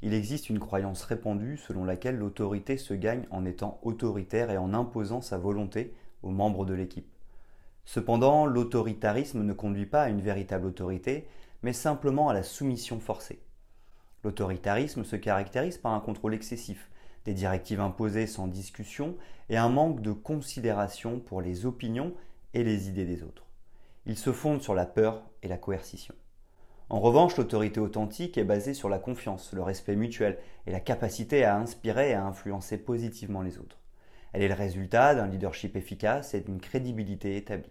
il existe une croyance répandue selon laquelle l'autorité se gagne en étant autoritaire et en imposant sa volonté aux membres de l'équipe. Cependant, l'autoritarisme ne conduit pas à une véritable autorité, mais simplement à la soumission forcée. L'autoritarisme se caractérise par un contrôle excessif, des directives imposées sans discussion et un manque de considération pour les opinions et les idées des autres. Il se fonde sur la peur et la coercition. En revanche, l'autorité authentique est basée sur la confiance, le respect mutuel et la capacité à inspirer et à influencer positivement les autres. Elle est le résultat d'un leadership efficace et d'une crédibilité établie.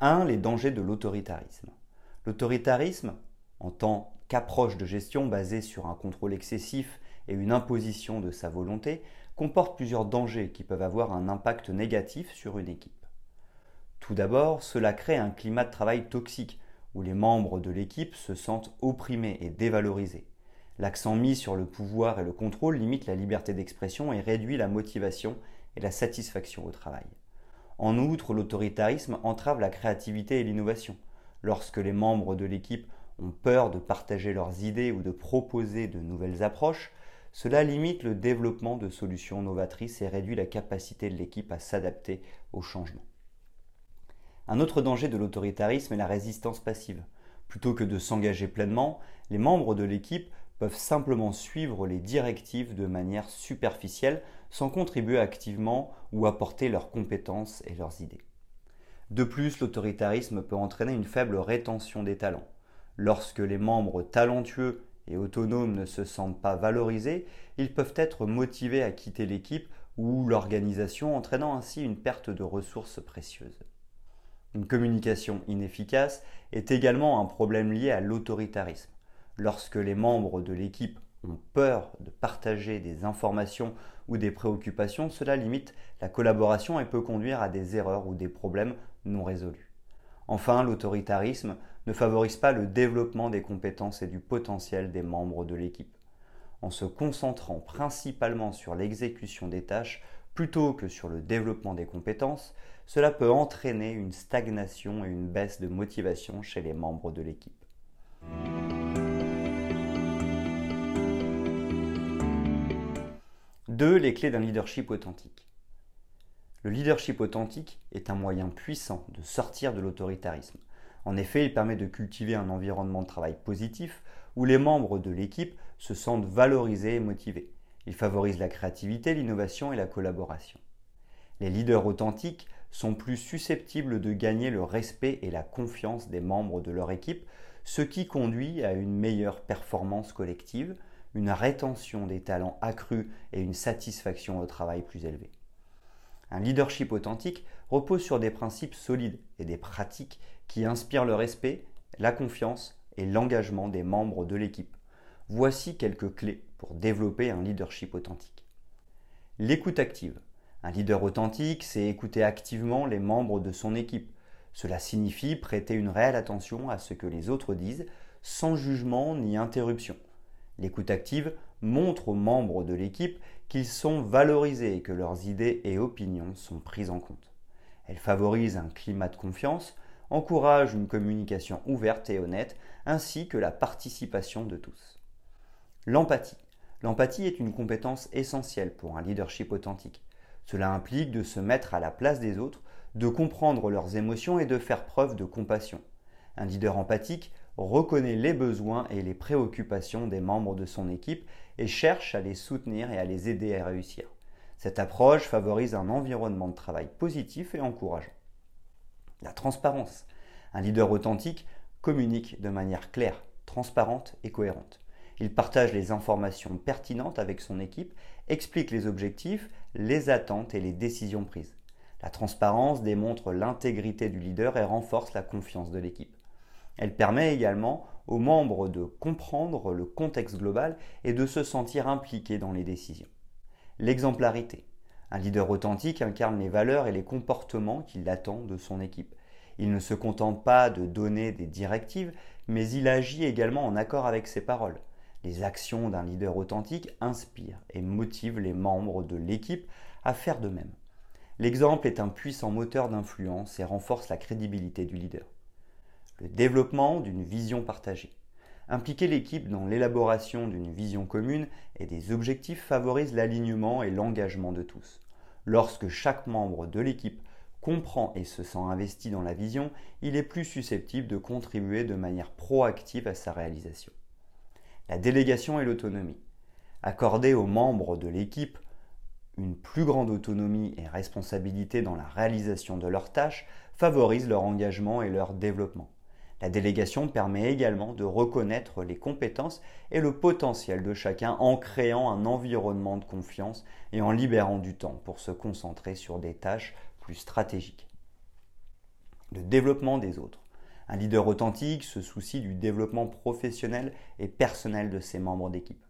1. Les dangers de l'autoritarisme. L'autoritarisme, en tant qu'approche de gestion basée sur un contrôle excessif et une imposition de sa volonté, comporte plusieurs dangers qui peuvent avoir un impact négatif sur une équipe. Tout d'abord, cela crée un climat de travail toxique où les membres de l'équipe se sentent opprimés et dévalorisés. L'accent mis sur le pouvoir et le contrôle limite la liberté d'expression et réduit la motivation et la satisfaction au travail. En outre, l'autoritarisme entrave la créativité et l'innovation. Lorsque les membres de l'équipe ont peur de partager leurs idées ou de proposer de nouvelles approches, cela limite le développement de solutions novatrices et réduit la capacité de l'équipe à s'adapter aux changements. Un autre danger de l'autoritarisme est la résistance passive. Plutôt que de s'engager pleinement, les membres de l'équipe peuvent simplement suivre les directives de manière superficielle sans contribuer activement ou apporter leurs compétences et leurs idées. De plus, l'autoritarisme peut entraîner une faible rétention des talents. Lorsque les membres talentueux et autonomes ne se sentent pas valorisés, ils peuvent être motivés à quitter l'équipe ou l'organisation, entraînant ainsi une perte de ressources précieuses. Une communication inefficace est également un problème lié à l'autoritarisme. Lorsque les membres de l'équipe ont peur de partager des informations ou des préoccupations, cela limite la collaboration et peut conduire à des erreurs ou des problèmes non résolus. Enfin, l'autoritarisme ne favorise pas le développement des compétences et du potentiel des membres de l'équipe. En se concentrant principalement sur l'exécution des tâches plutôt que sur le développement des compétences, cela peut entraîner une stagnation et une baisse de motivation chez les membres de l'équipe. Deux, les clés d'un leadership authentique. Le leadership authentique est un moyen puissant de sortir de l'autoritarisme. En effet, il permet de cultiver un environnement de travail positif où les membres de l'équipe se sentent valorisés et motivés. Il favorise la créativité, l'innovation et la collaboration. Les leaders authentiques sont plus susceptibles de gagner le respect et la confiance des membres de leur équipe, ce qui conduit à une meilleure performance collective, une rétention des talents accrue et une satisfaction au travail plus élevée. Un leadership authentique repose sur des principes solides et des pratiques qui inspirent le respect, la confiance et l'engagement des membres de l'équipe. Voici quelques clés pour développer un leadership authentique. L'écoute active. Un leader authentique, c'est écouter activement les membres de son équipe. Cela signifie prêter une réelle attention à ce que les autres disent, sans jugement ni interruption. L'écoute active montre aux membres de l'équipe qu'ils sont valorisés et que leurs idées et opinions sont prises en compte. Elle favorise un climat de confiance, encourage une communication ouverte et honnête, ainsi que la participation de tous. L'empathie. L'empathie est une compétence essentielle pour un leadership authentique. Cela implique de se mettre à la place des autres, de comprendre leurs émotions et de faire preuve de compassion. Un leader empathique reconnaît les besoins et les préoccupations des membres de son équipe et cherche à les soutenir et à les aider à réussir. Cette approche favorise un environnement de travail positif et encourageant. La transparence. Un leader authentique communique de manière claire, transparente et cohérente. Il partage les informations pertinentes avec son équipe, explique les objectifs, les attentes et les décisions prises. La transparence démontre l'intégrité du leader et renforce la confiance de l'équipe. Elle permet également aux membres de comprendre le contexte global et de se sentir impliqués dans les décisions. L'exemplarité. Un leader authentique incarne les valeurs et les comportements qu'il attend de son équipe. Il ne se contente pas de donner des directives, mais il agit également en accord avec ses paroles. Les actions d'un leader authentique inspirent et motivent les membres de l'équipe à faire de même. L'exemple est un puissant moteur d'influence et renforce la crédibilité du leader. Le développement d'une vision partagée. Impliquer l'équipe dans l'élaboration d'une vision commune et des objectifs favorise l'alignement et l'engagement de tous. Lorsque chaque membre de l'équipe comprend et se sent investi dans la vision, il est plus susceptible de contribuer de manière proactive à sa réalisation. La délégation et l'autonomie. Accorder aux membres de l'équipe une plus grande autonomie et responsabilité dans la réalisation de leurs tâches favorise leur engagement et leur développement. La délégation permet également de reconnaître les compétences et le potentiel de chacun en créant un environnement de confiance et en libérant du temps pour se concentrer sur des tâches plus stratégiques. Le développement des autres. Un leader authentique se soucie du développement professionnel et personnel de ses membres d'équipe.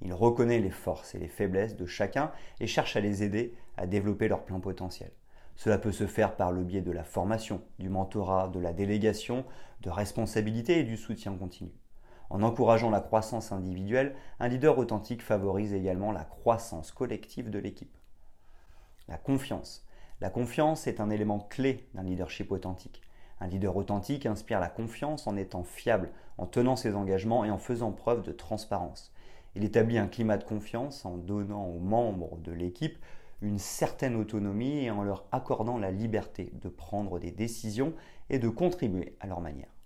Il reconnaît les forces et les faiblesses de chacun et cherche à les aider à développer leur plein potentiel. Cela peut se faire par le biais de la formation, du mentorat, de la délégation, de responsabilité et du soutien continu. En encourageant la croissance individuelle, un leader authentique favorise également la croissance collective de l'équipe. La confiance. La confiance est un élément clé d'un leadership authentique. Un leader authentique inspire la confiance en étant fiable, en tenant ses engagements et en faisant preuve de transparence. Il établit un climat de confiance en donnant aux membres de l'équipe une certaine autonomie et en leur accordant la liberté de prendre des décisions et de contribuer à leur manière.